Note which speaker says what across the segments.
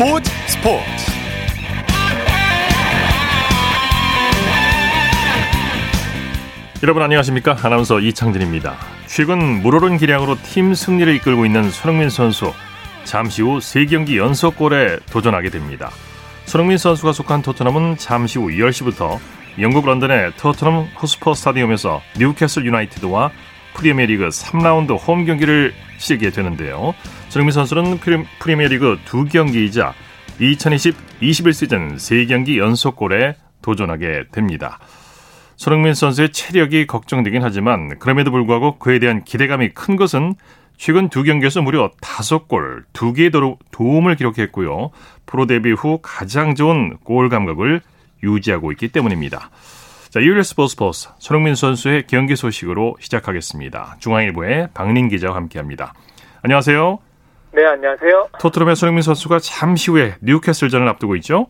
Speaker 1: 스포츠 스포츠. 여러분 안녕하십니까? 아나운서 이창진입니다. 최근 물오른 기량으로 팀 승리를 이끌고 있는 손흥민 선수 잠시 후 3경기 연속골에 도전하게 됩니다. 손흥민 선수가 속한 토트넘은 잠시 후 10시부터 영국 런던의 토트넘 호스퍼 스타디움에서 뉴캐슬 유나이티드와 프리미어리그 3라운드 홈 경기를 치르게 되는데요. 손흥민 선수는 프리미어리그 두 경기이자 2020-21 시즌 3경기 연속골에 도전하게 됩니다. 손흥민 선수의 체력이 걱정되긴 하지만 그럼에도 불구하고 그에 대한 기대감이 큰 것은 최근 두 경기에서 무려 다섯 골, 두 개의 도움을 기록했고요. 프로 데뷔 후 가장 좋은 골 감각을 유지하고 있기 때문입니다. 자, 유일 스포츠 스포츠 손흥민 선수의 경기 소식으로 시작하겠습니다. 중앙일보의 박린 기자와 함께합니다. 안녕하세요.
Speaker 2: 네, 안녕하세요.
Speaker 1: 토트넘의 손흥민 선수가 잠시 후에 뉴캐슬전을 앞두고 있죠?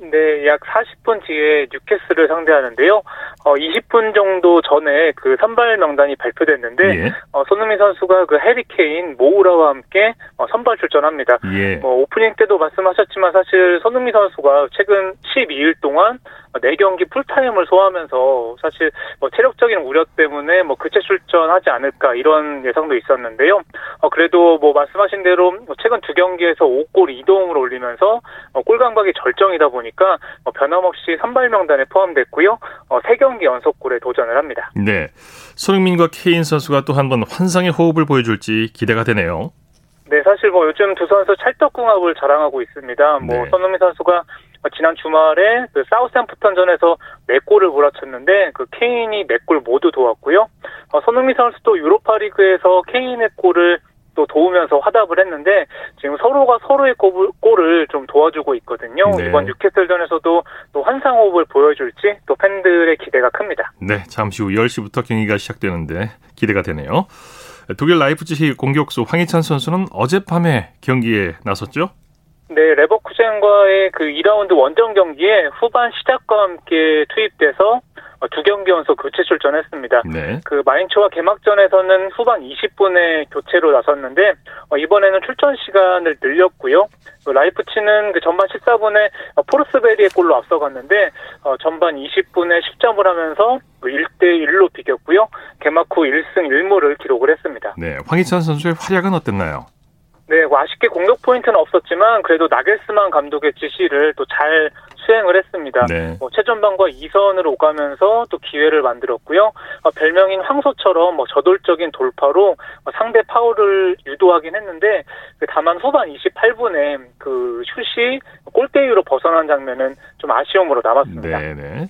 Speaker 2: 네, 약 40분 뒤에 뉴캐슬을 상대하는데요. 어, 20분 정도 전에 그 선발 명단이 발표됐는데 예. 어, 손흥민 선수가 그 해리 케인, 모우라와 함께 어, 선발 출전합니다. 예. 뭐 오프닝 때도 말씀하셨지만 사실 손흥민 선수가 최근 12일 동안 4경기 풀타임을 소화하면서 사실 뭐 체력적인 우려 때문에 뭐 교체 출전하지 않을까 이런 예상도 있었는데요. 어, 그래도 뭐 말씀하신 대로 뭐 최근 두 경기에서 5골 2도움을 올리면서 어, 골 감각이 절정이다 보니까 어, 변함없이 선발 명단에 포함됐고요. 어, 3경기 연속골에 도전을 합니다.
Speaker 1: 네. 손흥민과 케인 선수가 또 한 번 환상의 호흡을 보여줄지 기대가 되네요.
Speaker 2: 네, 사실 뭐 요즘 두 선수 찰떡궁합을 자랑하고 있습니다. 뭐 네. 손흥민 선수가 지난 주말에 그 사우스햄프턴전에서 4골을 몰아쳤는데 그 케인이 4골 모두 도왔고요. 어, 손흥민 선수도 유로파리그에서 케인의 골을 또 도우면서 화답을 했는데 지금 서로가 서로의 골을 좀 도와주고 있거든요. 네. 이번 뉴캐슬전에서도 또 환상 호흡을 보여줄지 또 팬들의 기대가 큽니다.
Speaker 1: 네, 잠시 후 10시부터 경기가 시작되는데 기대가 되네요. 독일 라이프치히 공격수 황희찬 선수는 어젯밤에 경기에 나섰죠?
Speaker 2: 네, 레버쿠젠과의 그 2라운드 원정 경기에 후반 시작과 함께 투입돼서 두 경기 연속 교체 출전했습니다. 네. 그 마인츠와 개막전에서는 후반 20분에 교체로 나섰는데 어, 이번에는 출전 시간을 늘렸고요. 그 라이프치는 그 전반 14분에 포르스베리의 골로 앞서갔는데 어, 전반 20분에 10점을 하면서 1대 1로 비겼고요. 개막 후 1승 1무를 기록을 했습니다.
Speaker 1: 네, 황희찬 선수의 활약은 어땠나요?
Speaker 2: 네, 뭐 아쉽게 공격 포인트는 없었지만 그래도 나겔스만 감독의 지시를 또 잘 수행을 했습니다. 네. 뭐 최전방과 2선으로 오가면서 또 기회를 만들었고요. 어, 별명인 황소처럼 뭐 저돌적인 돌파로 어, 상대 파울을 유도하긴 했는데 그 다만 후반 28분에 그 슛이 골대위로 벗어난 장면은 좀 아쉬움으로 남았습니다. 네, 네.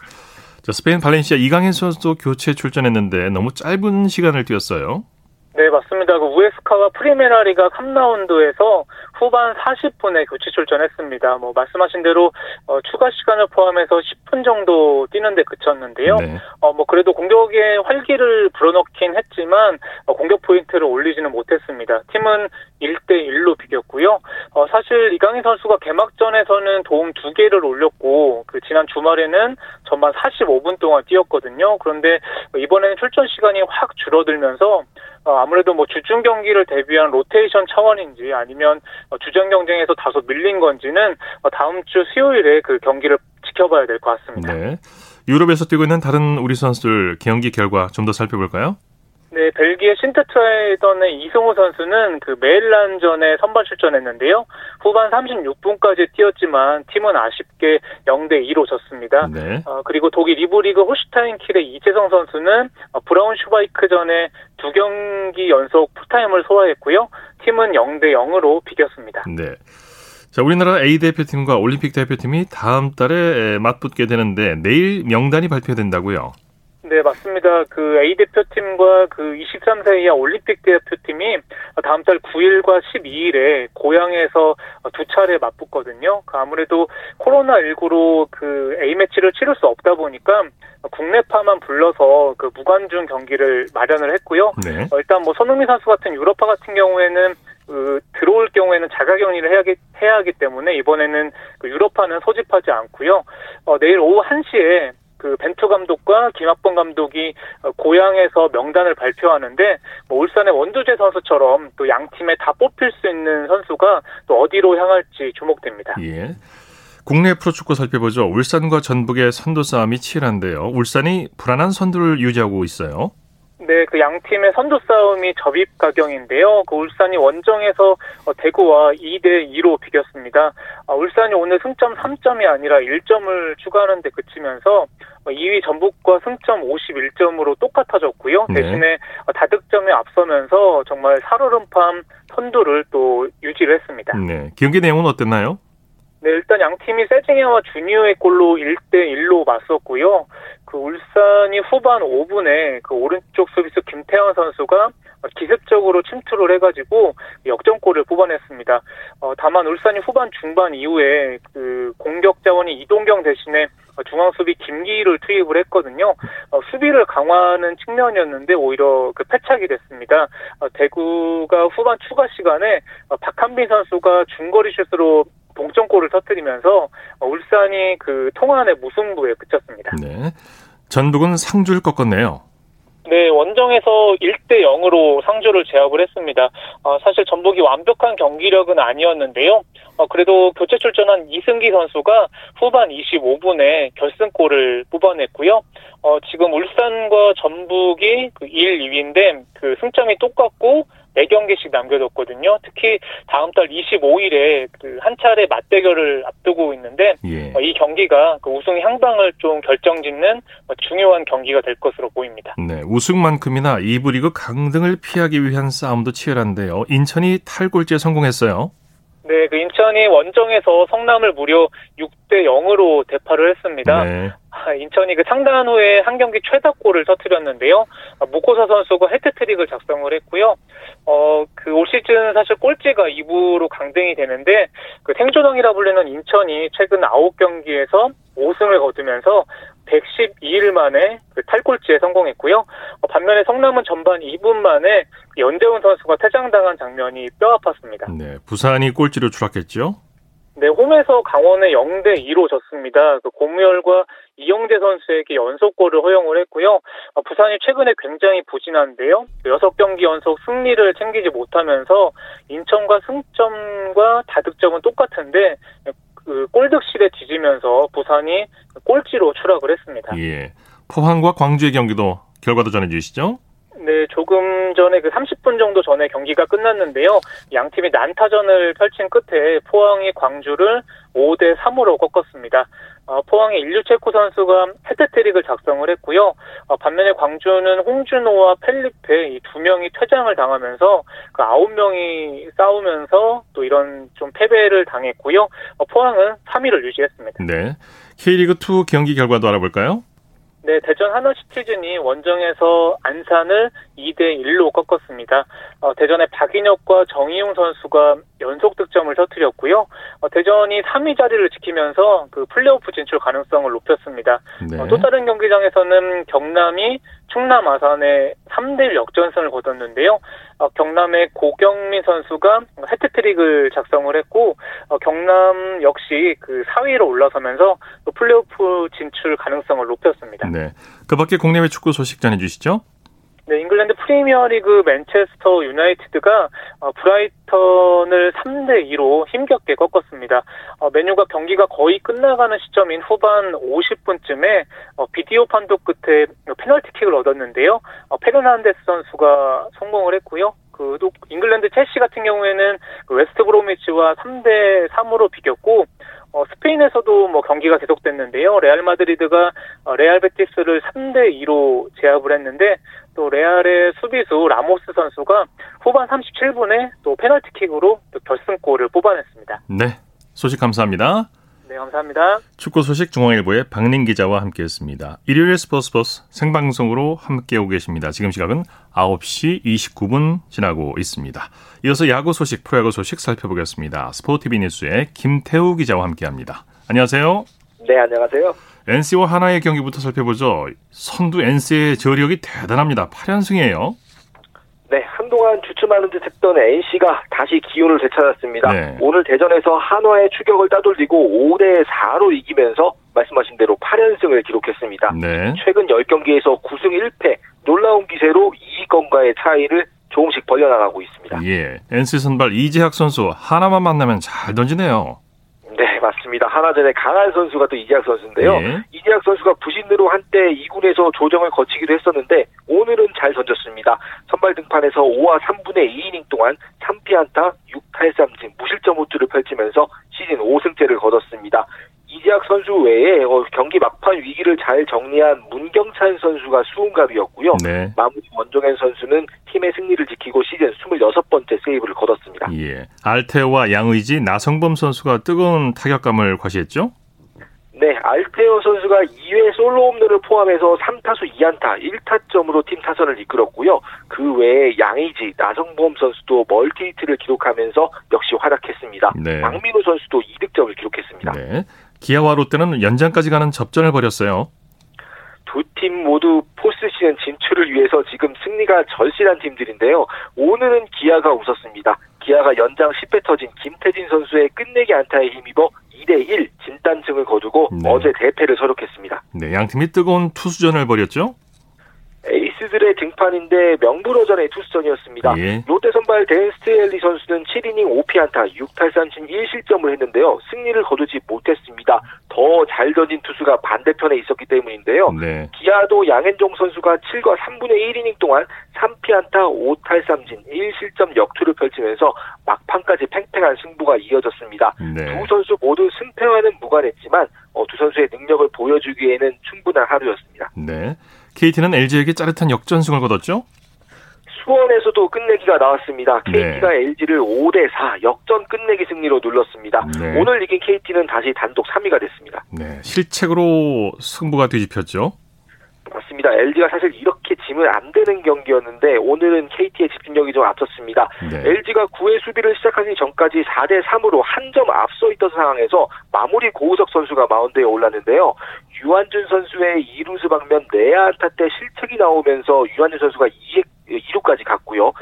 Speaker 1: 자, 스페인 발렌시아 이강인 선수도 교체 출전했는데 너무 짧은 시간을 뛰었어요.
Speaker 2: 네, 맞습니다. 그 우에스카와 프리메라리가 3라운드에서 후반 40분에 교체 출전했습니다. 뭐 말씀하신 대로 어, 추가 시간을 포함해서 10분 정도 뛰는데 그쳤는데요. 네. 어, 뭐 그래도 공격에 활기를 불어넣긴 했지만 어, 공격 포인트를 올리지는 못했습니다. 팀은 1대 1로 비겼고요. 어, 사실 이강인 선수가 개막전에서는 도움 2개를 올렸고 그 지난 주말에는 전반 45분 동안 뛰었거든요. 그런데 이번에는 출전 시간이 확 줄어들면서 어, 아무래도 뭐 주중 경기를 대비한 로테이션 차원인지 아니면 어, 주전 경쟁에서 다소 밀린 건지는 어, 다음 주 수요일에 그 경기를 지켜봐야 될 것 같습니다. 네.
Speaker 1: 유럽에서 뛰고 있는 다른 우리 선수들 경기 결과 좀 더 살펴볼까요?
Speaker 2: 네, 벨기에 신트트라이던의 이승우 선수는 그 메헬렌전에 선발 출전했는데요. 후반 36분까지 뛰었지만 팀은 아쉽게 0대 2로 졌습니다. 네. 어, 그리고 독일 2부 리그 홀슈타인 킬의 이재성 선수는 어, 브라운슈바이크전에 두 경기 연속 풀타임을 소화했고요. 팀은 0대 0으로 비겼습니다. 네.
Speaker 1: 자, 우리나라 A 대표팀과 올림픽 대표팀이 다음 달에 맞붙게 되는데 내일 명단이 발표된다고요.
Speaker 2: 네, 맞습니다. 그 A 대표팀과 그 23세 이하 올림픽 대표팀이 다음 달 9일과 12일에 고향에서 두 차례 맞붙거든요. 그 아무래도 코로나19로 그 A 매치를 치를 수 없다 보니까 국내파만 불러서 그 무관중 경기를 마련을 했고요. 네. 어, 일단 뭐 손흥민 선수 같은 유럽파 같은 경우에는 그 들어올 경우에는 자가격리를 해야, 해야 하기 때문에 이번에는 그 유럽파는 소집하지 않고요. 어, 내일 오후 1시에 그 벤투 감독과 김학범 감독이 어, 고향에서 명단을 발표하는데 뭐 울산의 원두재 선수처럼 또 양 팀에 다 뽑힐 수 있는 선수가 또 어디로 향할지 주목됩니다.
Speaker 1: 예. 국내 프로축구 살펴보죠. 울산과 전북의 선두 싸움이 치열한데요. 울산이 불안한 선두를 유지하고 있어요.
Speaker 2: 네, 그 양 팀의 선두 싸움이 접입 가경인데요. 그 울산이 원정에서 어, 대구와 2대 2로 비겼습니다. 아, 울산이 오늘 승점 3점이 아니라 1점을 추가하는 데 그치면서 2위 어, 전북과 승점 51점으로 똑같아졌고요. 네. 대신에 어, 다득점에 앞서면서 정말 살얼음판 선두를 또 유지를 했습니다.
Speaker 1: 네, 경기 내용은 어땠나요?
Speaker 2: 네, 일단 양 팀이 세징야와 주니어의 골로 1대 1로 맞섰고요. 그 울산이 후반 5분에 그 오른쪽 수비수 김태환 선수가 기습적으로 침투를 해가지고 역전골을 뽑아냈습니다. 어, 다만 울산이 후반 중반 이후에 그 공격 자원이 이동경 대신에 중앙 수비 김기희를 투입을 했거든요. 어, 수비를 강화하는 측면이었는데 오히려 그 패착이 됐습니다. 어, 대구가 후반 추가 시간에 어, 박한빈 선수가 중거리 슛으로 동점골을 터뜨리면서 울산이 그 통안의 무승부에 그쳤습니다.
Speaker 1: 네. 전북은 상주를 꺾었네요.
Speaker 2: 네, 원정에서 1대 0으로 상주를 제압을 했습니다. 어, 사실 전북이 완벽한 경기력은 아니었는데요. 어, 그래도 교체 출전한 이승기 선수가 후반 25분에 결승골을 뽑아냈고요. 어, 지금 울산과 전북이 그 1, 2위인데 그 승점이 똑같고 4경기씩 남겨뒀거든요. 특히 다음 달 25일에 그 한 차례 맞대결을 앞두고 있는데 예. 어, 이 경기가 그 우승 향방을 좀 결정짓는 어, 중요한 경기가 될 것으로 보입니다.
Speaker 1: 네, 우승만큼이나 2부 리그 강등을 피하기 위한 싸움도 치열한데요. 인천이 탈골지에 성공했어요.
Speaker 2: 네, 그 인천이 원정에서 성남을 무려 6대 0으로 대파를 했습니다. 네. 아, 인천이 그 상단 후에 한 경기 최다골을 터뜨렸는데요. 아, 무코사 선수가 헤트트릭을 작성을 했고요. 어, 그 올 시즌 사실 꼴찌가 2부로 강등이 되는데 그 생존왕이라 불리는 인천이 최근 9경기에서 5승을 거두면서 112일 만에 그 탈골지에 성공했고요. 어, 반면에 성남은 전반 2분 만에 연재훈 선수가 퇴장당한 장면이 뼈 아팠습니다.
Speaker 1: 네, 부산이 꼴찌로 추락했죠.
Speaker 2: 네, 홈에서 강원에 0대 2로 졌습니다. 그 고무열과 이영재 선수에게 연속골을 허용을 했고요. 어, 부산이 최근에 굉장히 부진한데요. 6경기 연속 승리를 챙기지 못하면서 인천과 승점과 다득점은 똑같은데 그 골득실에 뒤지면서 부산이 꼴찌로 추락을 했습니다.
Speaker 1: 예. 포항과 광주의 경기도 결과도 전해주시죠.
Speaker 2: 네, 조금 전에 그 30분 정도 전에 경기가 끝났는데요. 양 팀이 난타전을 펼친 끝에 포항이 광주를 5대 3으로 꺾었습니다. 어, 포항의 일류체코 선수가 헤트트릭을 작성을 했고요. 어, 반면에 광주는 홍준호와 펠리페 이 두 명이 퇴장을 당하면서 그 아홉 명이 싸우면서 또 이런 좀 패배를 당했고요. 어, 포항은 3위를 유지했습니다.
Speaker 1: 네. K리그 2 경기 결과도 알아볼까요?
Speaker 2: 네, 대전 하나시티즌이 원정에서 안산을 2대 1로 꺾었습니다. 어, 대전의 박인혁과 정희용 선수가 연속 득점을 터뜨렸고요. 어, 대전이 3위 자리를 지키면서 그 플레이오프 진출 가능성을 높였습니다. 네. 어, 또 다른 경기장에서는 경남이 충남 아산에 3대1 역전승을 거뒀는데요. 어, 경남의 고경민 선수가 해트트릭을 작성을 했고 어, 경남 역시 그 4위로 올라서면서 플레이오프 진출 가능성을 높였습니다.
Speaker 1: 네. 그 밖에 국내외 축구 소식 전해주시죠.
Speaker 2: 네, 잉글랜드 프리미어리그 맨체스터 유나이티드가 어, 브라이턴을 3대 2로 힘겹게 꺾었습니다. 어, 맨유가 경기가 거의 끝나가는 시점인 후반 50분쯤에 어, 비디오 판독 끝에 페널티킥을 얻었는데요. 어, 페르난데스 선수가 성공을 했고요. 그 잉글랜드 첼시 같은 경우에는 그 웨스트 브로미치와 3대 3으로 비겼고 어, 스페인에서도 뭐 경기가 계속됐는데요. 레알 마드리드가 어, 레알 베티스를 3대 2로 제압을 했는데 또 레알의 수비수 라모스 선수가 후반 37분에 또 페널티킥으로 또 결승골을 뽑아냈습니다.
Speaker 1: 네, 소식 감사합니다.
Speaker 2: 네, 감사합니다.
Speaker 1: 축구 소식 중앙일보의 박린 기자와 함께했습니다. 일요일 스포츠 버스 생방송으로 함께하고 계십니다. 지금 시각은 9시 29분 지나고 있습니다. 이어서 야구 소식, 프로야구 소식 살펴보겠습니다. 스포티비 뉴스의 김태우 기자와 함께합니다. 안녕하세요.
Speaker 3: 네, 안녕하세요.
Speaker 1: NC와 하나의 경기부터 살펴보죠. 선두 NC의 저력이 대단합니다. 8연승이에요.
Speaker 3: 네, 한동안 주춤하는 듯 했던 NC가 다시 기운을 되찾았습니다. 네. 오늘 대전에서 한화의 추격을 따돌리고 5대 4로 이기면서 말씀하신 대로 8연승을 기록했습니다. 네. 최근 10경기에서 9승 1패, 놀라운 기세로 2위권과의 차이를 조금씩 벌려나가고 있습니다.
Speaker 1: 예. NC 선발 이재학 선수 하나만 만나면 잘 던지네요.
Speaker 3: 네, 맞습니다. 하나전에 강한 선수가 또 이재학 선수인데요. 예. 이재학 선수가 부진으로 한때 2군에서 조정을 거치기도 했었는데 오늘은 잘 던졌습니다. 선발 등판에서 5와 3분의 2이닝 동안 3피안타 6탈삼진 무실점 호투를 펼치면서 시즌 5승째를 거뒀습니다. 이재학 선수 외에 어, 경기 막판 위기를 잘 정리한 문경찬 선수가 수훈갑이었고요. 네. 마무리 원종현 선수는 팀의 승리를 지키고 시즌 26번째 세이브를 거뒀습니다.
Speaker 1: 예. 알테오와 양의지, 나성범 선수가 뜨거운 타격감을 과시했죠?
Speaker 3: 네, 알테오 선수가 2회 솔로 홈런을 포함해서 3타수 2안타 1타점으로 팀 타선을 이끌었고요. 그 외에 양의지, 나성범 선수도 멀티히트를 기록하면서 역시 활약했습니다. 네. 박민우 선수도 2득점을 기록했습니다. 네.
Speaker 1: 기아와 롯데는 연장까지 가는 접전을 벌였어요.
Speaker 3: 두 팀 모두 포스트시즌 진출을 위해서 지금 승리가 절실한 팀들인데요. 오늘은 기아가 웃었습니다. 기아가 연장 10회 터진 김태진 선수의 끝내기 안타에 힘입어 2대1 진땀승을 거두고 네. 어제 대패를 설욕했습니다.
Speaker 1: 네, 양 팀이 뜨거운 투수전을 벌였죠?
Speaker 3: 에이스들의 등판인데 명불허전의 투수전이었습니다. 예. 롯데 선발 댄 스트레일리 선수는 7이닝 5피안타 6탈삼진 1실점을 했는데요. 승리를 거두지 못했습니다. 더 잘 던진 투수가 반대편에 있었기 때문인데요. 네. 기아도 양현종 선수가 7과 3분의 1이닝 동안 3피안타 5탈삼진 1실점 역투를 펼치면서 막판까지 팽팽한 승부가 이어졌습니다. 네. 두 선수 모두 승패와는 무관했지만 어, 두 선수의 능력을 보여주기에는 충분한 하루였습니다.
Speaker 1: 네. KT는 LG에게 짜릿한 역전승을 거뒀죠?
Speaker 3: 수원에서도 끝내기가 나왔습니다. KT가 네. LG를 5대 4 역전 끝내기 승리로 눌렀습니다. 네. 오늘 이긴 KT는 다시 단독 3위가 됐습니다.
Speaker 1: 네, 실책으로 승부가 뒤집혔죠.
Speaker 3: 맞습니다. LG가 사실 이렇게 지면 안 되는 경기였는데 오늘은 KT의 집중력이 좀 앞섰습니다. 네. LG가 9회 수비를 시작하기 전까지 4대 3으로 한 점 앞서 있던 상황에서 마무리 고우석 선수가 마운드에 올랐는데요. 유한준 선수의 2루수 방면 내야 안타 때 실책이 나오면서 유한준 선수가 2루, 2루까지 갔고요.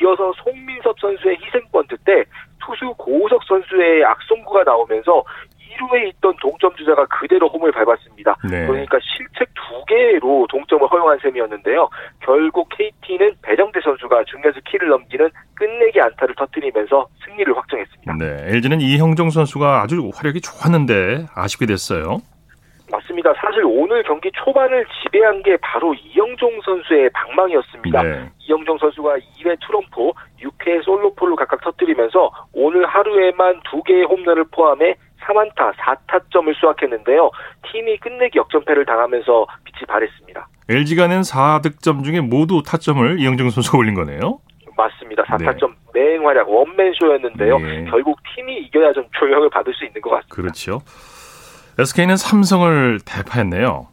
Speaker 3: 이어서 송민섭 선수의 희생번트 때 투수 고우석 선수의 악송구가 나오면서 2루에 있던 동점 주자가 그대로 홈을 밟았습니다. 네. 그러니까 실책 두 개로 동점을 허용한 셈이었는데요. 결국 KT는 배정대 선수가 중견수 키를 넘기는 끝내기 안타를 터뜨리면서 승리를 확정했습니다.
Speaker 1: 네, LG는 이형종 선수가 아주 화력이 좋았는데 아쉽게 됐어요.
Speaker 3: 맞습니다. 사실 오늘 경기 초반을 지배한 게 바로 이영종 선수의 방망이였습니다. 네. 이영종 선수가 2회 트럼프, 6회 솔로폴로 각각 터뜨리면서 오늘 하루에만 2개의 홈런을 포함해 3안타 4타점을 수확했는데요. 팀이 끝내기 역전패를 당하면서 빛이 발했습니다.
Speaker 1: LG가 낸 4득점 중에 모두 타점을 이영종 선수가 올린 거네요.
Speaker 3: 맞습니다. 4타점 네. 맹활약 원맨쇼였는데요. 네. 결국 팀이 이겨야 좀 조명을 받을 수 있는 것 같습니다.
Speaker 1: 그렇죠. SK는 삼성을 대파했네요.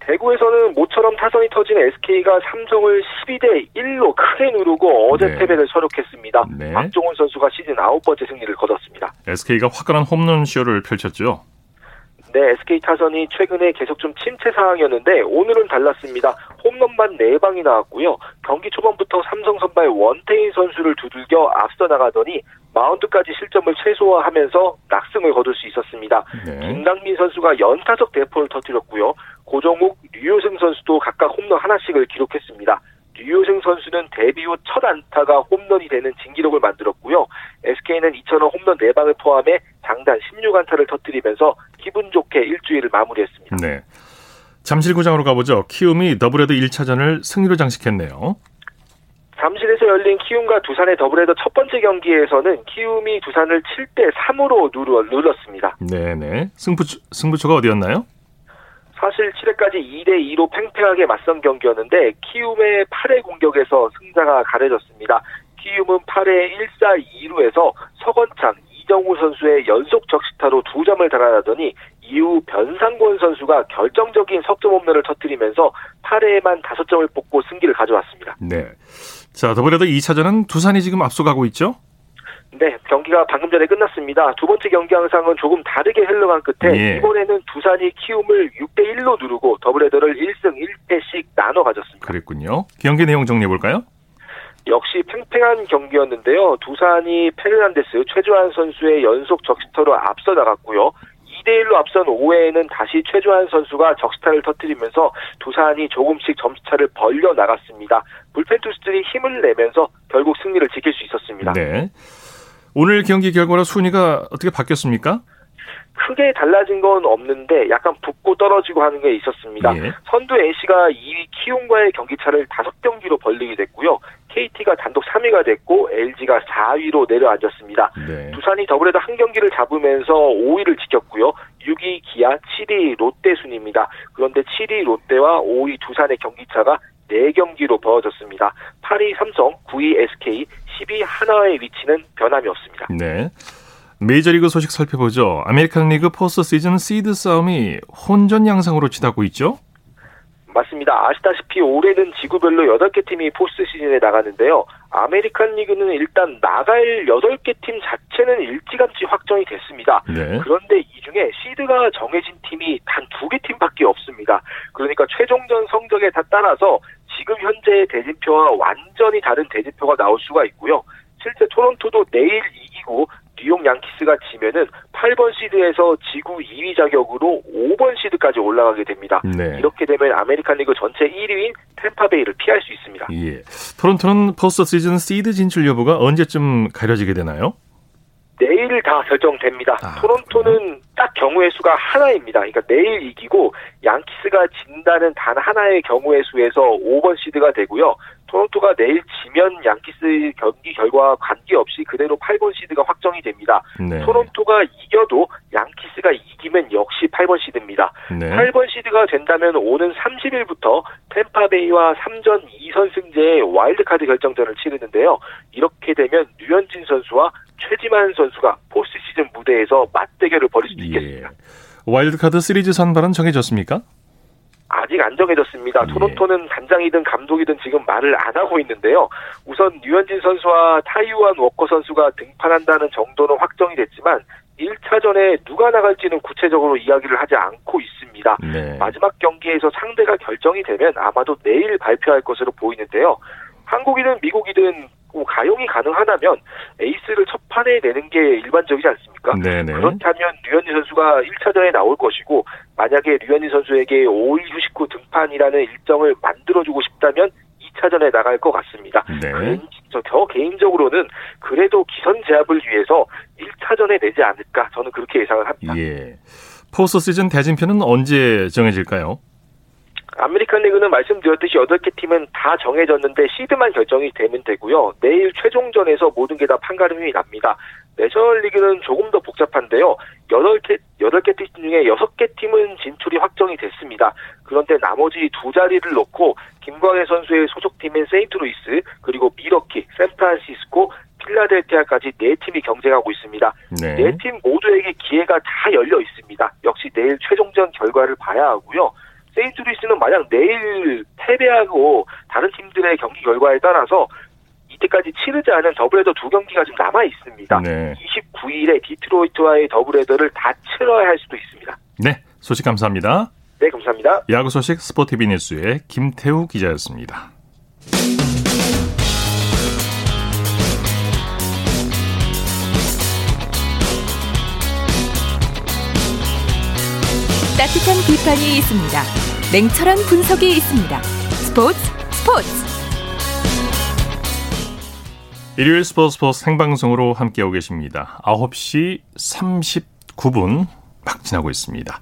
Speaker 3: 대구에서는 모처럼 타선이 터진 SK가 삼성을 12대 1로 크게 누르고 어제 네. 패배를 서력했습니다. 네. 박종훈 선수가 시즌 아홉 번째 승리를 거뒀습니다.
Speaker 1: SK가 화끈한 홈런 쇼를 펼쳤죠.
Speaker 3: 네, SK 타선이 최근에 계속 좀 침체 상황이었는데 오늘은 달랐습니다. 홈런만 4방이 나왔고요. 경기 초반부터 삼성 선발 원태인 선수를 두들겨 앞서 나가더니 마운드까지 실점을 최소화하면서 낙승을 거둘 수 있었습니다. 네. 김강민 선수가 연타석 대포를 터뜨렸고요. 고정욱, 류효승 선수도 각각 홈런 하나씩을 기록했습니다. 류효승 선수는 데뷔 후 첫 안타가 홈런이 되는 진기록을 만들었고요. SK는 이처럼 홈런 4방을 포함해 장단 16안타를 터뜨리면서 기분 좋게 일주일을 마무리했습니다. 네.
Speaker 1: 잠실구장으로 가보죠. 키움이 더블헤더 1차전을 승리로 장식했네요.
Speaker 3: 잠실에서 열린 키움과 두산의 더블헤더 첫 번째 경기에서는 키움이 두산을 7대 3으로 눌렀습니다.
Speaker 1: 네네. 승부, 승부처가 어디였나요?
Speaker 3: 사실 7회까지 2대 2로 팽팽하게 맞선 경기였는데 키움의 8회 공격에서 승자가 가려졌습니다. 키움은 8회 1사 2루에서 서건창, 이정우 선수의 연속 적시타로 두 점을 달아나더니 이후 변상권 선수가 결정적인 석점 홈런을 터뜨리면서 8회에만 5점을 뽑고 승기를 가져왔습니다.
Speaker 1: 네. 자, 더불어도 2차전은 두산이 지금 앞서가고 있죠?
Speaker 3: 네, 경기가 방금 전에 끝났습니다. 두 번째 경기 양상은 조금 다르게 흘러간 끝에 예. 이번에는 두산이 키움을 6대 1로 누르고 더블헤더를 1승 1패씩 나눠 가졌습니다.
Speaker 1: 그랬군요. 경기 내용 정리해 볼까요?
Speaker 3: 역시 팽팽한 경기였는데요. 두산이 페르난데스, 최주환 선수의 연속 적시터로 앞서 나갔고요. 2대1로 앞선 5회에는 다시 최주환 선수가 적시타를 터뜨리면서 두산이 조금씩 점수차를 벌려 나갔습니다. 불펜 투수들이 힘을 내면서 결국 승리를 지킬 수 있었습니다. 네.
Speaker 1: 오늘 경기 결과로 순위가 어떻게 바뀌었습니까?
Speaker 3: 크게 달라진 건 없는데 약간 붙고 떨어지고 하는 게 있었습니다. 예. 선두 NC가 2위 키움과의 경기차를 5경기로 벌리게 됐고요. KT가 단독 3위가 됐고 LG가 4위로 내려앉았습니다. 네. 두산이 더블헤더 한 경기를 잡으면서 5위를 지켰고요. 6위 기아, 7위 롯데 순입니다. 그런데 7위 롯데와 5위 두산의 경기차가 4경기로 벌어졌습니다. 8위 삼성, 9위 SK, 10위 한화의 위치는 변함이 없습니다.
Speaker 1: 네. 메이저리그 소식 살펴보죠. 아메리칸 리그 포스트 시즌 시드 싸움이 혼전 양상으로 치닫고 있죠?
Speaker 3: 맞습니다. 아시다시피 올해는 지구별로 8개 팀이 포스트 시즌에 나가는데요. 아메리칸 리그는 일단 나갈 8개 팀 자체는 일찌감치 확정이 됐습니다. 네. 그런데 이 중에 시드가 정해진 팀이 단 2개 팀밖에 없습니다. 그러니까 최종전 성적에 다 따라서 지금 현재의 대진표와 완전히 다른 대진표가 나올 수가 있고요. 실제 토론토도 내일 이기고 뉴욕 양키스가 지면은 8번 시드에서 지구 2위 자격으로 5번 시드까지 올라가게 됩니다. 네. 이렇게 되면 아메리칸 리그 전체 1위인 템파베이를 피할 수 있습니다.
Speaker 1: 예. 토론토는 포스트 시즌 시드 진출 여부가 언제쯤 가려지게 되나요?
Speaker 3: 내일 다 결정됩니다. 아, 토론토는. 딱 경우의 수가 하나입니다. 그러니까 내일 이기고 양키스가 진다는 단 하나의 경우의 수에서 5번 시드가 되고요. 토론토가 내일 지면 양키스 경기 결과와 관계없이 그대로 8번 시드가 확정이 됩니다. 네. 토론토가 이겨도 양키스가 이기면 역시 8번 시드입니다. 네. 8번 시드가 된다면 오는 30일부터 템파베이와 3전 2선승제의 와일드카드 결정전을 치르는데요. 이렇게 되면 류현진 선수와 최지만 선수가 포스트 시즌 무대에서 맞대결을 벌일 수도 예. 있겠습니다.
Speaker 1: 와일드카드 시리즈 선발은 정해졌습니까?
Speaker 3: 아직 안 정해졌습니다. 예. 토론토는 단장이든 감독이든 지금 말을 안 하고 있는데요. 우선 류현진 선수와 타이완 워커 선수가 등판한다는 정도는 확정이 됐지만 1차전에 누가 나갈지는 구체적으로 이야기를 하지 않고 있습니다. 네. 마지막 경기에서 상대가 결정이 되면 아마도 내일 발표할 것으로 보이는데요. 한국이든 미국이든 뭐 가용이 가능하다면 에이스를 첫 판에 내는 게 일반적이지 않습니까? 네네. 그렇다면 류현진 선수가 1차전에 나올 것이고 만약에 류현진 선수에게 5일 휴식 후 등판이라는 일정을 만들어주고 싶다면 2차전에 나갈 것 같습니다. 네. 저 개인적으로는 그래도 기선 제압을 위해서 1차전에 내지 않을까 저는 그렇게 예상을 합니다. 예.
Speaker 1: 포스트 시즌 대진표는 언제 정해질까요?
Speaker 3: 아메리칸 리그는 말씀드렸듯이 8개 팀은 다 정해졌는데 시드만 결정이 되면 되고요. 내일 최종전에서 모든 게 다 판가름이 납니다. 내셔널리그는 조금 더 복잡한데요. 8개, 8개 팀 중에 6개 팀은 진출이 확정이 됐습니다. 그런데 나머지 두 자리를 놓고 김광현 선수의 소속팀인 세인트루이스, 그리고 밀워키, 샌프란시스코, 필라델피아까지 네 팀이 경쟁하고 있습니다. 네. 네팀 모두에게 기회가 다 열려 있습니다. 역시 내일 최종전 결과를 봐야 하고요. 세인트루이스는 만약 내일 패배하고 다른 팀들의 경기 결과에 따라서 이때까지 치르지 않은 더블헤더 두 경기가 좀 남아 있습니다. 네. 29일에 디트로이트와의 더블헤더를 다 치러야 할 수도 있습니다.
Speaker 1: 네, 소식 감사합니다.
Speaker 3: 네, 감사합니다.
Speaker 1: 야구 소식 스포티비 뉴스의 김태우 기자였습니다.
Speaker 4: 따뜻한 비판이 있습니다. 냉철한 분석이 있습니다. 스포츠 스포츠.
Speaker 1: 일요일 스포츠 스포츠 생방송으로 함께하고 계십니다. 9시 39분 막 지나고 있습니다.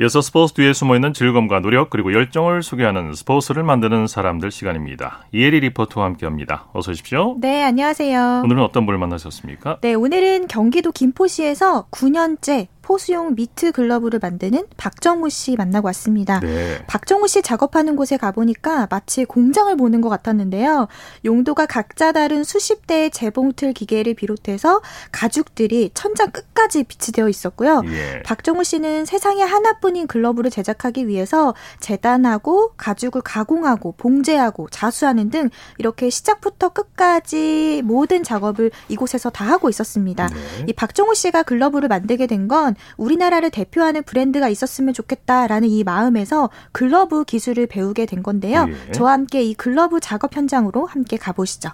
Speaker 1: 이어서 스포츠 뒤에 숨어있는 즐거움과 노력 그리고 열정을 소개하는 스포츠를 만드는 사람들 시간입니다. 이혜리 리포터와 함께합니다. 어서 오십시오.
Speaker 5: 네, 안녕하세요.
Speaker 1: 오늘은 어떤 분을 만나셨습니까?
Speaker 5: 네, 오늘은 경기도 김포시에서 9년째 포수용 미트 글러브를 만드는 박정우 씨 만나고 왔습니다. 네. 박정우 씨 작업하는 곳에 가보니까 마치 공장을 보는 것 같았는데요. 용도가 각자 다른 수십 대의 재봉틀 기계를 비롯해서 가죽들이 천장 끝까지 비치되어 있었고요. 예. 박정우 씨는 세상에 하나뿐인 글러브를 제작하기 위해서 재단하고 가죽을 가공하고 봉제하고 자수하는 등 이렇게 시작부터 끝까지 모든 작업을 이곳에서 다 하고 있었습니다. 네. 이 박정우 씨가 글러브를 만들게 된 건 우리나라를 대표하는 브랜드가 있었으면 좋겠다라는 이 마음에서 글러브 기술을 배우게 된 건데요. 예. 저와 함께 이 글러브 작업 현장으로 함께 가보시죠.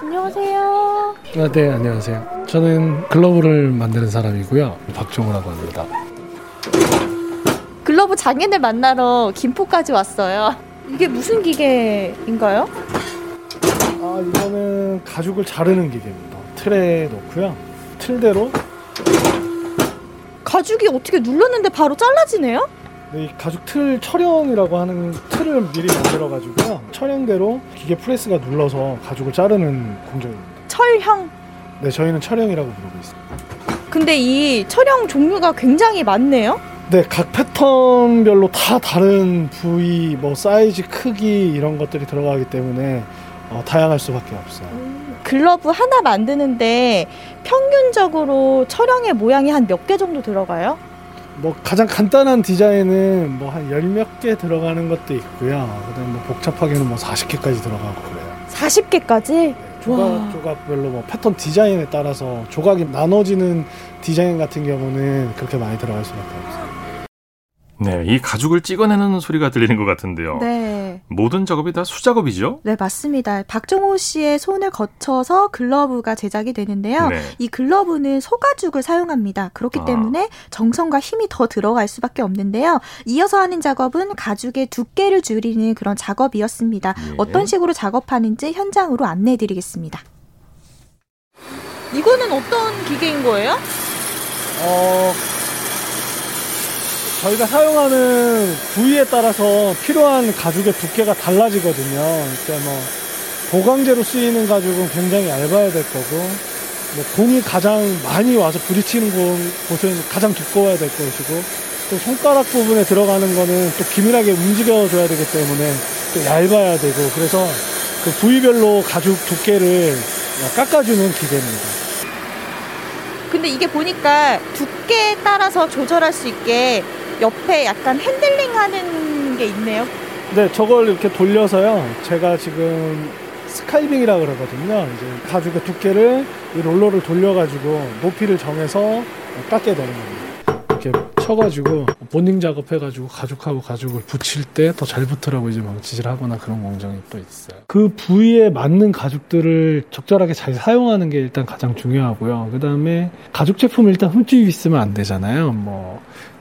Speaker 5: 안녕하세요.
Speaker 6: 아, 네, 안녕하세요. 저는 글러브를 만드는 사람이고요. 박종호라고 합니다.
Speaker 5: 글러브 장인을 만나러 김포까지 왔어요. 이게 무슨 기계인가요?
Speaker 6: 아, 이거는 가죽을 자르는 기계입니다. 틀에 놓고요. 틀대로
Speaker 5: 가죽이 어떻게 눌렀는데 바로 잘라지네요?
Speaker 6: 네, 이 가죽 틀 촬영이라고 하는 틀을 미리 만들어 가지고요. 촬영대로 기계 프레스가 눌러서 가죽을 자르는 공정입니다.
Speaker 5: 철형?
Speaker 6: 네, 저희는 촬영이라고 부르고 있습니다.
Speaker 5: 근데 이 촬영 종류가 굉장히 많네요.
Speaker 6: 네, 각 패턴별로 다 다른 부위, 뭐 사이즈, 크기 이런 것들이 들어가기 때문에 어, 다양할 수밖에 없어요. 음,
Speaker 5: 글러브 하나 만드는데 평균적으로 촬영의 모양이 한 몇 개 정도 들어가요?
Speaker 6: 뭐 가장 간단한 디자인은 뭐 한 열 몇 개 들어가는 것도 있고요. 그다음에 뭐 복잡하게는 뭐 40개까지 들어가고 그래요.
Speaker 5: 40개까지? 네,
Speaker 6: 조각 조각별로 뭐 패턴 디자인에 따라서 조각이 나눠지는 디자인 같은 경우는 그렇게 많이 들어갈 수밖에 없어요.
Speaker 1: 네, 이 가죽을 찍어내는 소리가 들리는 것 같은데요. 네. 모든 작업이 다 수작업이죠?
Speaker 5: 네, 맞습니다. 박정호 씨의 손을 거쳐서 글러브가 제작이 되는데요. 네. 이 글러브는 소가죽을 사용합니다. 그렇기 아. 때문에 정성과 힘이 더 들어갈 수밖에 없는데요. 이어서 하는 작업은 가죽의 두께를 줄이는 그런 작업이었습니다. 예. 어떤 식으로 작업하는지 현장으로 안내해 드리겠습니다. 이거는 어떤 기계인 거예요? 어,
Speaker 6: 저희가 사용하는 부위에 따라서 필요한 가죽의 두께가 달라지거든요. 그러니까 뭐 보강제로 쓰이는 가죽은 굉장히 얇아야 될 거고 뭐 공이 가장 많이 와서 부딪히는 곳은 가장 두꺼워야 될 것이고 또 손가락 부분에 들어가는 거는 또 기밀하게 움직여줘야 되기 때문에 또 얇아야 되고 그래서 그 부위별로 가죽 두께를 깎아주는 기계입니다.
Speaker 5: 근데 이게 보니까 두께에 따라서 조절할 수 있게 옆에 약간 핸들링 하는 게 있네요.
Speaker 6: 네, 저걸 이렇게 돌려서요. 제가 지금 skiving이라 그러거든요. 이제 가죽의 두께를 이 롤러를 돌려가지고 높이를 정해서 깎게 되는 겁니다. 이렇게 쳐가지고 본딩 작업해가지고 가죽하고 가죽을 붙일 때 더 잘 붙으라고 이제 막 지시를 하거나 그런 공정이 또 있어요. 그 부위에 맞는 가죽들을 적절하게 잘 사용하는 게 일단 가장 중요하고요. 그 다음에 가죽 제품을 일단 흠집이 있으면 안 되잖아요. 뭐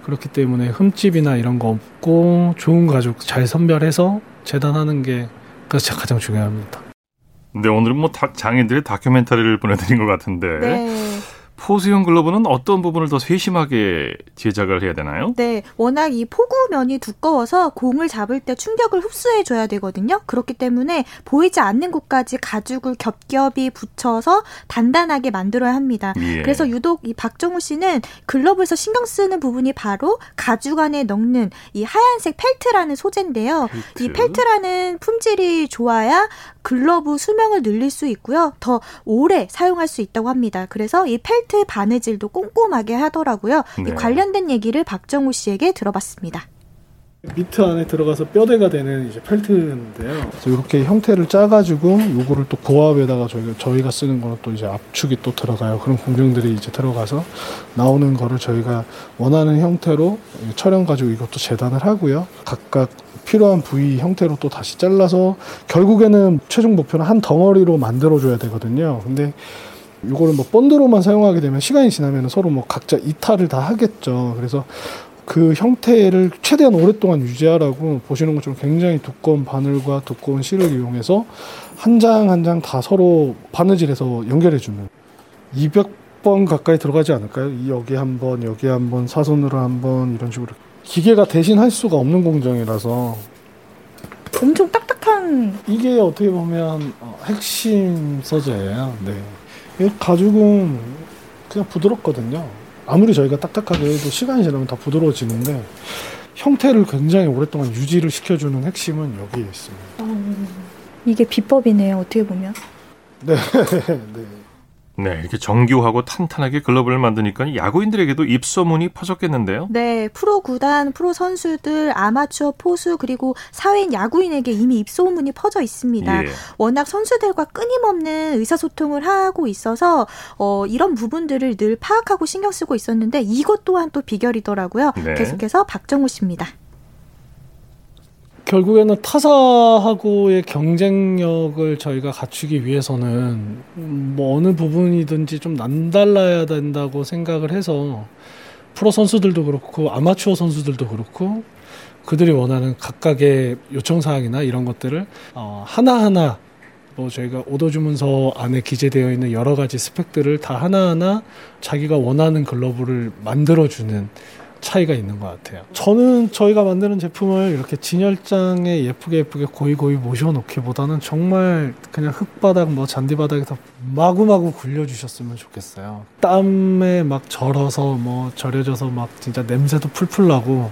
Speaker 6: 그렇기 때문에 흠집이나 이런 거 없고 좋은 가죽 잘 선별해서 재단하는 게 가장 중요합니다.
Speaker 1: 네, 오늘은 뭐 장인들의 다큐멘터리를 보내드린 것 같은데 네. 포수용 글러브는 어떤 부분을 더 세심하게 제작을 해야 되나요?
Speaker 5: 네, 워낙 이 포구면이 두꺼워서 공을 잡을 때 충격을 흡수해 줘야 되거든요. 그렇기 때문에 보이지 않는 곳까지 가죽을 겹겹이 붙여서 단단하게 만들어야 합니다. 예. 그래서 유독 이 박정우 씨는 글러브에서 신경 쓰는 부분이 바로 가죽 안에 넣는 이 하얀색 펠트라는 소재인데요. 펠트? 이 펠트라는 품질이 좋아야 글러브 수명을 늘릴 수 있고요. 더 오래 사용할 수 있다고 합니다. 그래서 이 펠트 바느질도 꼼꼼하게 하더라고요. 네. 이 관련된 얘기를 박정우 씨에게 들어봤습니다.
Speaker 6: 미트 안에 들어가서 뼈대가 되는 이제 펠트인데요. 이렇게 형태를 짜가지고 요거를 또 고압에다가 저희가 저희가 쓰는 거는 또 이제 압축이 또 들어가요. 그런 공정들이 이제 들어가서 나오는 거를 저희가 원하는 형태로 촬영 가지고 이것도 재단을 하고요. 각각 필요한 부위 형태로 또 다시 잘라서 결국에는 최종 목표는 한 덩어리로 만들어줘야 되거든요. 근데 이거를 뭐 본드로만 사용하게 되면 시간이 지나면 서로 뭐 각자 이탈을 다 하겠죠. 그래서 그 형태를 최대한 오랫동안 유지하라고 보시는 것처럼 굉장히 두꺼운 바늘과 두꺼운 실을 이용해서 한 장 한 장 다 서로 바느질해서 연결해주는 200번 가까이 들어가지 않을까요? 여기 한 번, 여기 한 번, 사선으로 한 번 이런 식으로 기계가 대신 할 수가 없는 공정이라서
Speaker 5: 엄청 딱딱한
Speaker 6: 이게 어떻게 보면 어, 핵심 소재예요. 네. 가죽은 그냥 부드럽거든요. 아무리 저희가 딱딱하게 해도 시간이 지나면 다 부드러워지는데 형태를 굉장히 오랫동안 유지를 시켜주는 핵심은 여기에 있습니다. 음,
Speaker 5: 이게 비법이네요. 어떻게 보면.
Speaker 1: 네. 네. 네, 이렇게 정교하고 탄탄하게 글러브를 만드니까 야구인들에게도 입소문이 퍼졌겠는데요.
Speaker 5: 네, 프로 구단, 프로 선수들, 아마추어 포수 그리고 사회인 야구인에게 이미 입소문이 퍼져 있습니다. 예. 워낙 선수들과 끊임없는 의사소통을 하고 있어서 어, 이런 부분들을 늘 파악하고 신경 쓰고 있었는데 이것 또한 또 비결이더라고요. 네. 계속해서 박정우 씨입니다.
Speaker 6: 결국에는 타사하고의 경쟁력을 저희가 갖추기 위해서는 뭐 어느 부분이든지 좀 남달라야 된다고 생각을 해서 프로 선수들도 그렇고 아마추어 선수들도 그렇고 그들이 원하는 각각의 요청 사항이나 이런 것들을 어 하나하나 뭐 저희가 오더 주문서 안에 기재되어 있는 여러 가지 스펙들을 다 하나하나 자기가 원하는 글러브를 만들어 주는 차이가 있는 것 같아요. 저는 저희가 만드는 제품을 이렇게 진열장에 예쁘게 예쁘게 고이 고이 모셔놓기보다는 정말 그냥 흙바닥 뭐 잔디바닥에서 마구마구 굴려주셨으면 좋겠어요. 땀에 막 절어서 뭐 절여져서 막 진짜 냄새도 풀풀 나고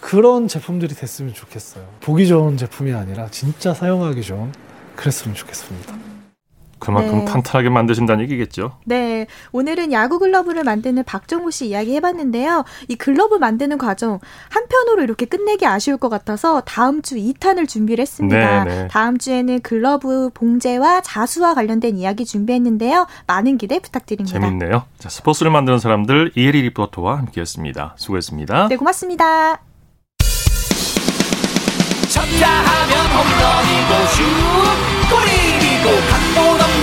Speaker 6: 그런 제품들이 됐으면 좋겠어요. 보기 좋은 제품이 아니라 진짜 사용하기 좋은 그랬으면 좋겠습니다.
Speaker 1: 그만큼 네. 탄탄하게 만드신다는 얘기겠죠.
Speaker 5: 네. 오늘은 야구 글러브를 만드는 박정우 씨 이야기 해봤는데요. 이 글러브 만드는 과정 한편으로 이렇게 끝내기 아쉬울 것 같아서 다음 주 2탄을 준비를 했습니다. 네, 네. 다음 주에는 글러브 봉제와 자수와 관련된 이야기 준비했는데요. 많은 기대 부탁드립니다.
Speaker 1: 재밌네요. 자, 스포츠를 만드는 사람들 이혜리 리포터와 함께했습니다. 수고했습니다.
Speaker 5: 네, 고맙습니다.
Speaker 7: 쳤다 하면 홈런이고 슛 골이고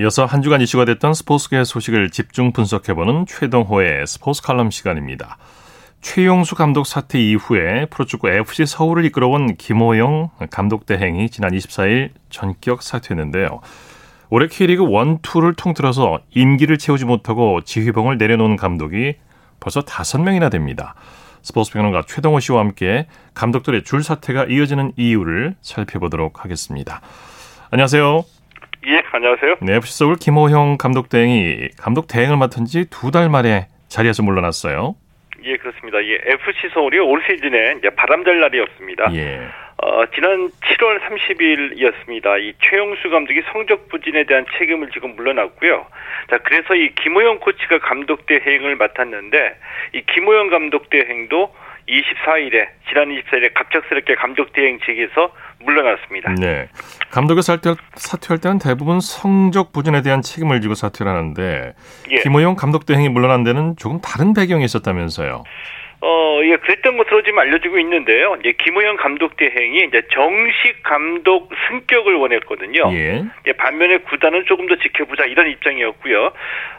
Speaker 1: 이어서 한 주간 이슈가 됐던 스포츠계 소식을 집중 분석해보는 최동호의 스포츠 칼럼 시간입니다. 최용수 감독 사퇴 이후에 프로축구 FC 서울을 이끌어온 김호영 감독 대행이 지난 24일 전격 사퇴했는데요. 올해 K리그 1, 2를 통틀어서 임기를 채우지 못하고 지휘봉을 내려놓은 감독이 벌써 5명이나 됩니다. 스포츠 평론가 최동호 씨와 함께 감독들의 줄 사퇴가 이어지는 이유를 살펴보도록 하겠습니다. 안녕하세요.
Speaker 8: 예, 안녕하세요.
Speaker 1: 네, FC 서울 김호형 감독 대행이 감독 대행을 맡은 지 두 달 만에 자리에서 물러났어요.
Speaker 8: 예, 그렇습니다. 예, FC 서울이 올 시즌에 이제 바람잘 날이었습니다. 예. 어, 지난 7월 30일이었습니다. 이 최용수 감독이 성적 부진에 대한 책임을 지금 물러났고요. 자, 그래서 이 김호영 코치가 감독 대행을 맡았는데 이 김호영 감독 대행도 24일에 지난 24일에 갑작스럽게 감독 대행직에서 물러났습니다.
Speaker 1: 네. 감독이 사퇴, 사퇴할 때는 대부분 성적 부진에 대한 책임을 지고 사퇴를 하는데 예. 김호영 감독 대행이 물러난 데는 조금 다른 배경이 있었다면서요.
Speaker 8: 어, 예, 그랬던 것으로 지금 알려지고 있는데요. 이제 김호영 감독 대행이 이제 정식 감독 승격을 원했거든요. 예. 예, 반면에 구단은 조금 더 지켜보자 이런 입장이었고요.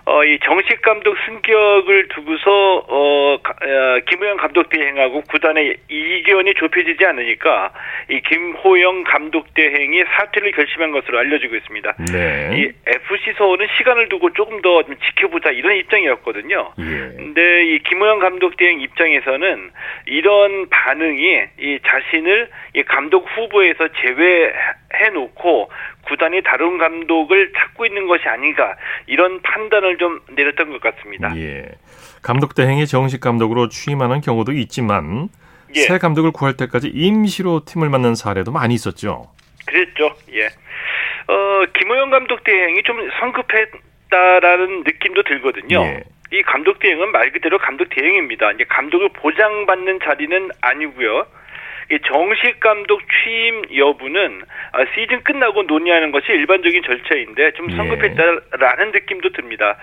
Speaker 8: 어, 이 정식 감독 승격을 두고서 어, 어 김호영 감독 대행하고 구단의 이견이 좁혀지지 않으니까 이 김호영 감독 대행이 사퇴를 결심한 것으로 알려지고 있습니다. 네. 이 FC 서울은 시간을 두고 조금 더 지켜보자 이런 입장이었거든요. 예. 근데 이 김호영 감독 대행 입장 입장에서는 이런 반응이 이 자신을 이 감독 후보에서 제외해 놓고 구단이 다른 감독을 찾고 있는 것이 아닌가 이런 판단을 좀 내렸던 것 같습니다.
Speaker 1: 예. 감독 대행이 정식 감독으로 취임하는 경우도 있지만 예. 새 감독을 구할 때까지 임시로 팀을 맡는 사례도 많이 있었죠.
Speaker 8: 그랬죠. 예. 어, 김호영 감독 대행이 좀 성급했다라는 느낌도 들거든요. 예. 이 감독 대행은 말 그대로 감독 대행입니다. 이제 감독을 보장받는 자리는 아니고요. 정식 감독 취임 여부는 아, 시즌 끝나고 논의하는 것이 일반적인 절차인데 좀 예. 성급했다라는 느낌도 듭니다.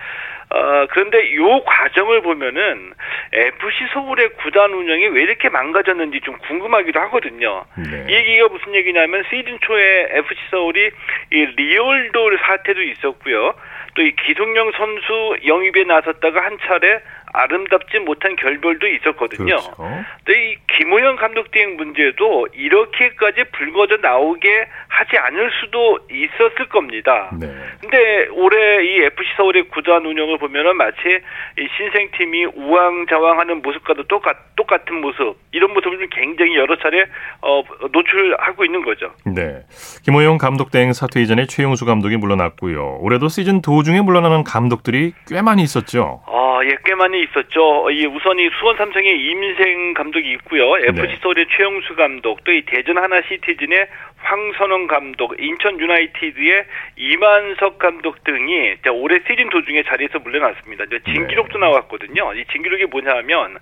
Speaker 8: 어, 그런데 요 과정을 보면은 FC 서울의 구단 운영이 왜 이렇게 망가졌는지 좀 궁금하기도 하거든요. 네. 이 얘기가 무슨 얘기냐면 시즌 초에 FC 서울이 이 리얼도 사태도 있었고요. 또 이 기성용 선수 영입에 나섰다가 한 차례 아름답지 못한 결별도 있었거든요. 그렇죠. 근데 이 김호영 감독 대행 문제도 이렇게까지 불거져 나오게 하지 않을 수도 있었을 겁니다. 네. 근데 올해 이 FC 서울의 구단 운영을 보면은 마치 이 신생팀이 우왕좌왕하는 모습과도 똑같 똑같은 모습 이런 모습을 굉장히 여러 차례 어, 노출하고 있는 거죠.
Speaker 1: 네. 김호영 감독 대행 사퇴 이전에 최용수 감독이 물러났고요. 올해도 시즌 도중에 물러나는 감독들이 꽤 많이 있었죠.
Speaker 8: 아, 예, 꽤 많이 있었죠. 이 우선 이 수원 삼성의 이민생 감독이 있고요. FC 네. 서울의 최용수 감독, 또 이 대전 하나 시티즌의 황선홍 감독, 인천 유나이티드의 이만석 감독 등이 올해 시즌 도중에 자리에서 물러났습니다. 진기록도 네. 나왔거든요. 이 진기록이 뭐냐면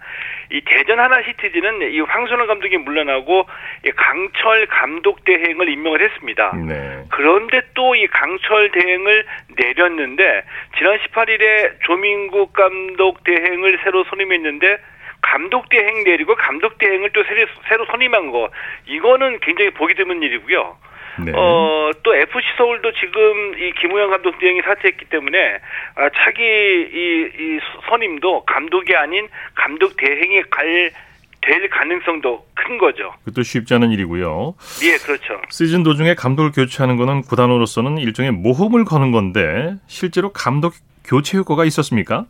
Speaker 8: 이 대전 하나 시티즈는 이 황선홍 감독이 물러나고 강철 감독 대행을 임명을 했습니다. 네. 그런데 또 이 강철 대행을 내렸는데 지난 18일에 조민국 감독 대행 을 새로 선임했는데 감독 대행 내리고 감독 대행을 또 새로, 새로 선임한 거 이거는 굉장히 보기 드문 일이고요. 네. 어, 또 FC 서울도 지금 이 김우영 감독 대행이 사퇴했기 때문에 아, 차기 이, 이 선임도 감독이 아닌 감독 대행이 갈, 될 가능성도 큰 거죠.
Speaker 1: 그것도 쉽지 않은 일이고요.
Speaker 8: 예, 그렇죠.
Speaker 1: 시즌 도중에 감독을 교체하는 것은 구단으로서는 일종의 모험을 거는 건데 실제로 감독 교체 효과가 있었습니까?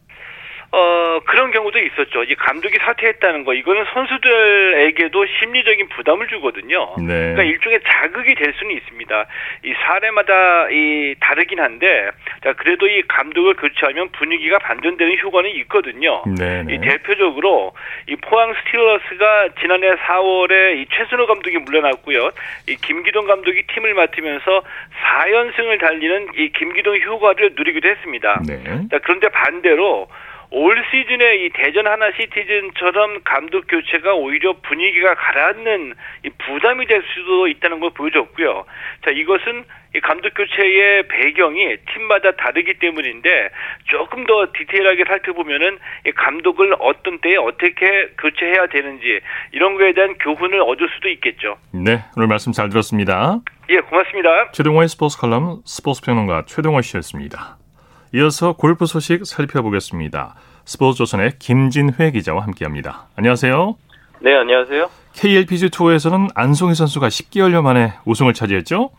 Speaker 8: 어, 그런 경우도 있었죠. 이 감독이 사퇴했다는 거, 이거는 선수들에게도 심리적인 부담을 주거든요. 네. 그러니까 일종의 자극이 될 수는 있습니다. 이 사례마다 이 다르긴 한데, 자, 그래도 이 감독을 교체하면 분위기가 반전되는 효과는 있거든요. 네, 네. 이 대표적으로 이 포항 스틸러스가 지난해 4월에 이 최순호 감독이 물러났고요. 이 김기동 감독이 팀을 맡으면서 4연승을 달리는 이 김기동 효과를 누리기도 했습니다. 네. 자, 그런데 반대로 올 시즌에 이 대전 하나 시티즌처럼 감독 교체가 오히려 분위기가 가라앉는 부담이 될 수도 있다는 걸 보여줬고요. 자, 이것은 이 감독 교체의 배경이 팀마다 다르기 때문인데 조금 더 디테일하게 살펴보면은 이 감독을 어떤 때에 어떻게 교체해야 되는지 이런 거에 대한 교훈을 얻을 수도 있겠죠.
Speaker 1: 네, 오늘 말씀 잘 들었습니다.
Speaker 8: 예, 고맙습니다.
Speaker 1: 최동호의 스포츠 칼럼 스포츠 평론가 최동호 씨였습니다. 이어서 골프 소식 살펴보겠습니다. 스포츠조선의 김진회 기자와 함께합니다. 안녕하세요.
Speaker 9: 네, 안녕하세요.
Speaker 1: KLPGA 투어에서는 안송이 선수가 10개월여 만에 우승을 차지했죠?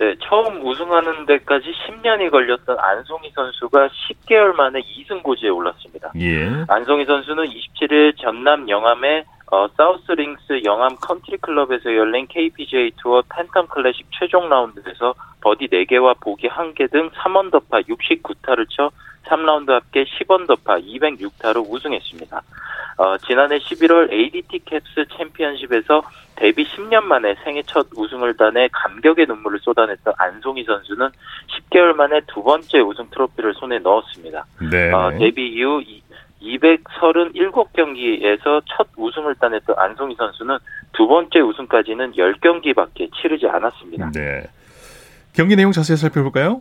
Speaker 9: 네, 처음 우승하는 데까지 10년이 걸렸던 안송이 선수가 10개월 만에 2승 고지에 올랐습니다. 예. 안송이 선수는 27일 전남 영암의 어, 사우스링스 영암 컨트리 클럽에서 열린 KLPGA 투어 팬텀 클래식 최종 라운드에서 버디 4개와 보기 1개 등 3언더파 69타를 쳐 3라운드 합계 10언더파 206타로 우승했습니다. 어, 지난해 11월 ADT 캡스 챔피언십에서 데뷔 10년 만에 생애 첫 우승을 따내 감격의 눈물을 쏟아냈던 안송희 선수는 10개월 만에 두 번째 우승 트로피를 손에 넣었습니다. 네. 어, 데뷔 이후 237경기에서 첫 우승을 따냈던 안송희 선수는 두 번째 우승까지는 10경기밖에 치르지 않았습니다. 네.
Speaker 1: 경기 내용 자세히 살펴볼까요?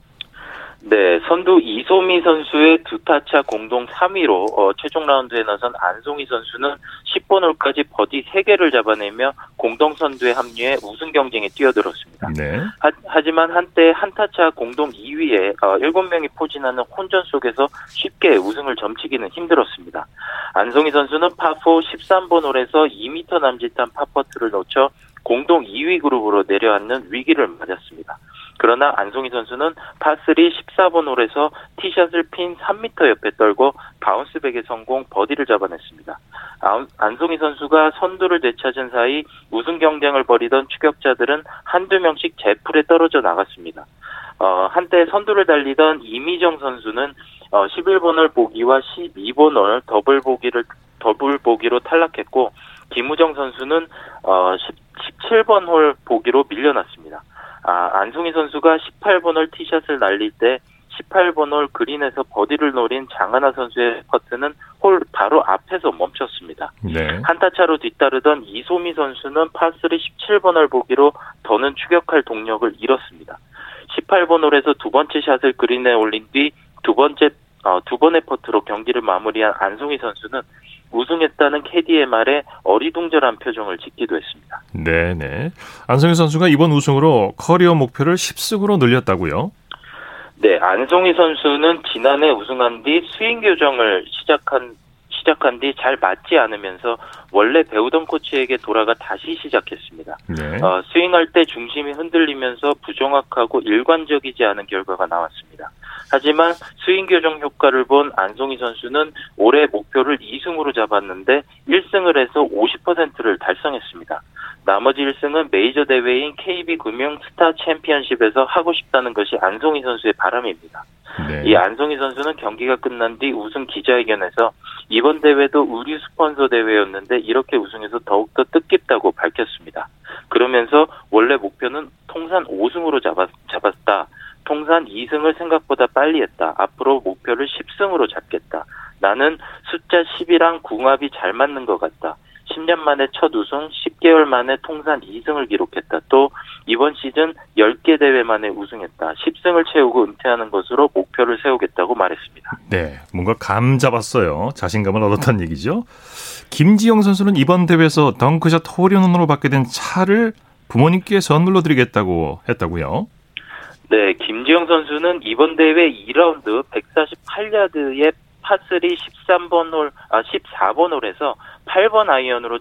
Speaker 9: 네, 선두 이소미 선수의 두 타차 공동 3위로 어, 최종 라운드에 나선 안송희 선수는 10번 홀까지 버디 3개를 잡아내며 공동 선두에 합류해 우승 경쟁에 뛰어들었습니다. 네. 하, 지만 한때 한타차 공동 2위에 어, 7명이 포진하는 혼전 속에서 쉽게 우승을 점치기는 힘들었습니다. 안송이 선수는 파4 13번 홀에서 2m 남짓한 파퍼트를 놓쳐 공동 2위 그룹으로 내려앉는 위기를 맞았습니다. 그러나 안송이 선수는 파3 14번 홀에서 티샷을 핀 3m 옆에 떨구고 bounce back에 성공 버디를 잡아냈습니다. 안송이 선수가 선두를 되찾은 사이 우승 경쟁을 벌이던 추격자들은 한두 명씩 제풀에 떨어져 나갔습니다. 어, 한때 선두를 달리던 이미정 선수는 어, 11번 홀 보기와 12번 홀 더블 보기를 더블 보기로 탈락했고 김우정 선수는 어, 10, 17번 홀 보기로 밀려났습니다. 아, 안송이 선수가 18번 홀 티샷을 날릴 때 18번 홀 그린에서 버디를 노린 장하나 선수의 퍼트는 홀 바로 앞에서 멈췄습니다. 네. 한타 차로 뒤따르던 이소미 선수는 파3 17번 홀 보기로 더는 추격할 동력을 잃었습니다. 18번 홀에서 두 번째 샷을 그린에 올린 뒤 두 번째 어, 두 번의 퍼트로 경기를 마무리한 안송이 선수는 우승했다는 캐디의 말에 어리둥절한 표정을 짓기도 했습니다.
Speaker 1: 네네. 안송이 선수가 이번 우승으로 커리어 목표를 10승으로 늘렸다고요?
Speaker 9: 네, 안송이 선수는 지난해 우승한 뒤 스윙 교정을 시작한 시작한 뒤 잘 맞지 않으면서 원래 배우던 코치에게 돌아가 다시 시작했습니다. 네. 어, 스윙할 때 중심이 흔들리면서 부정확하고 일관적이지 않은 결과가 나왔습니다. 하지만 스윙 교정 효과를 본 안송이 선수는 올해 목표를 2승으로 잡았는데 1승을 해서 50%를 달성했습니다. 나머지 1승은 메이저 대회인 KB금융 스타 챔피언십에서 하고 싶다는 것이 안송이 선수의 바람입니다. 네. 이 안송이 선수는 경기가 끝난 뒤 우승 기자회견에서 이번 대회도 의류 스폰서 대회였는데 이렇게 우승해서 더욱더 뜻깊다고 밝혔습니다. 그러면서 원래 목표는 통산 5승으로 잡았, 잡았다. 통산 2승을 생각보다 빨리 했다. 앞으로 목표를 10승으로 잡겠다. 나는 숫자 10이랑 궁합이 잘 맞는 것 같다. 10년 만에 첫 우승, 10개월 만에 통산 2승을 기록했다. 또 이번 시즌 10개 대회 만에 우승했다. 10승을 채우고 은퇴하는 것으로 목표를 세우겠다고 말했습니다.
Speaker 1: 네, 뭔가 감 잡았어요. 자신감을 얻었다는 얘기죠. 김지영 선수는 이번 대회에서 덩크샷 홀인원으로 받게 된 차를 부모님께 선물로 드리겠다고 했다고요.
Speaker 9: 네, 김지영 선수는 이번 대회 2라운드 148야드의 파3 13번 홀, 아, 14번 홀에서 8번 아이언으로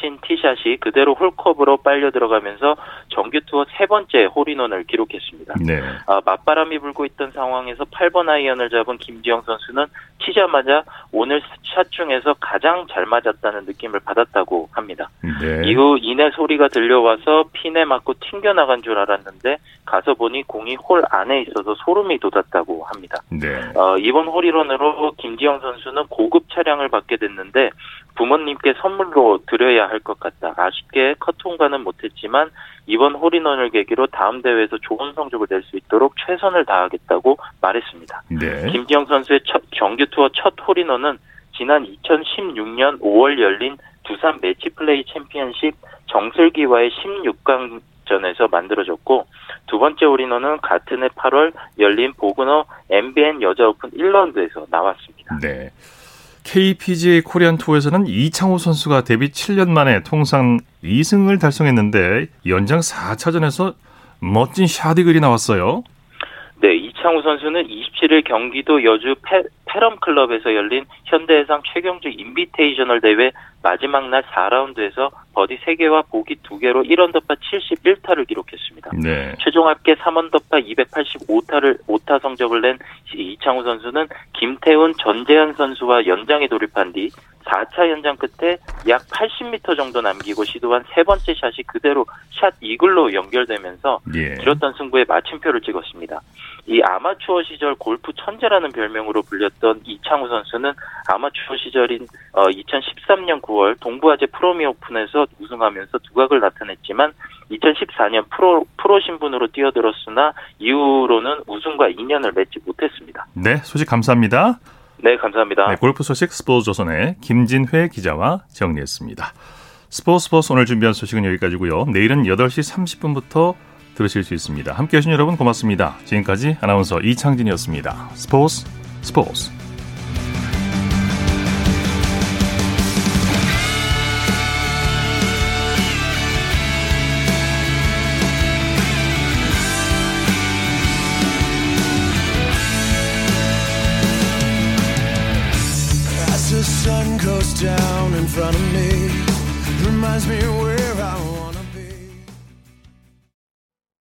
Speaker 9: 친, 친 티샷이 그대로 홀컵으로 빨려 들어가면서 정규 투어 세 번째 홀인원을 기록했습니다. 네. 아, 맞바람이 불고 있던 상황에서 8번 아이언을 잡은 김지영 선수는 치자마자 오늘 샷 중에서 가장 잘 맞았다는 느낌을 받았다고 합니다. 네. 이후 이내 소리가 들려와서 핀에 맞고 튕겨 나간 줄 알았는데 가서 보니 공이 홀 안에 있어서 소름이 돋았다고 합니다. 네. 어, 이번 홀인원으로 김지영 선수는 고급 차량을 받게 됐는데 부모님께 선물로 드려야 할 것 같다. 아쉽게 컷 통과는 못했지만 이번 홀인원을 계기로 다음 대회에서 좋은 성적을 낼 수 있도록 최선을 다하겠다고 말했습니다. 네. 김지영 선수의 첫 정규 투어 첫 홀인원은 지난 2016년 5월 열린 두산 매치플레이 챔피언십 정슬기와의 16강 전에서 만들어졌고 두 번째 홀인원은 같은 해 8월 열린 보그너 MBN 여자 오픈 1라운드에서 나왔습니다. 네.
Speaker 1: KPGA 코리안 투어에서는 이창우 선수가 데뷔 7년 만에 통산 2승을 달성했는데 연장 4차전에서 멋진 샷 이글이 나왔어요.
Speaker 9: 네, 이창우 선수는 27일 경기도 여주 페, 페럼 클럽에서 열린 현대해상 최경주 인비테이셔널 대회 마지막 날 4라운드에서 버디 3개와 보기 2개로 1언더파 71타를 기록했습니다. 네. 최종 합계 3언더파 285타를 5타 성적을 낸 이창우 선수는 김태훈, 전재현 선수와 연장에 돌입한 뒤 4차 연장 끝에 약 80m 정도 남기고 시도한 세 번째 샷이 그대로 샷 이글로 연결되면서 예. 길었던 승부에 마침표를 찍었습니다. 이 아마추어 시절 골프 천재라는 별명으로 불렸던 이창우 선수는 아마추어 시절인 2013년 어, 9월 동부아재 프로미 오픈에서 우승하면서 두각을 나타냈지만 2014년 프로 프로 신분으로 뛰어들었으나 이후로는 우승과 인연을 맺지 못했습니다.
Speaker 1: 네, 소식 감사합니다.
Speaker 9: 네, 감사합니다. 네,
Speaker 1: 골프 소식 스포츠 조선의 김진회 기자와 정리했습니다. 스포츠 스포츠 오늘 준비한 소식은 여기까지고요. 내일은 8시 30분부터 들으실 수 있습니다. 함께 해 주신 여러분 고맙습니다. 지금까지 아나운서 이창진이었습니다. 스포츠 스포츠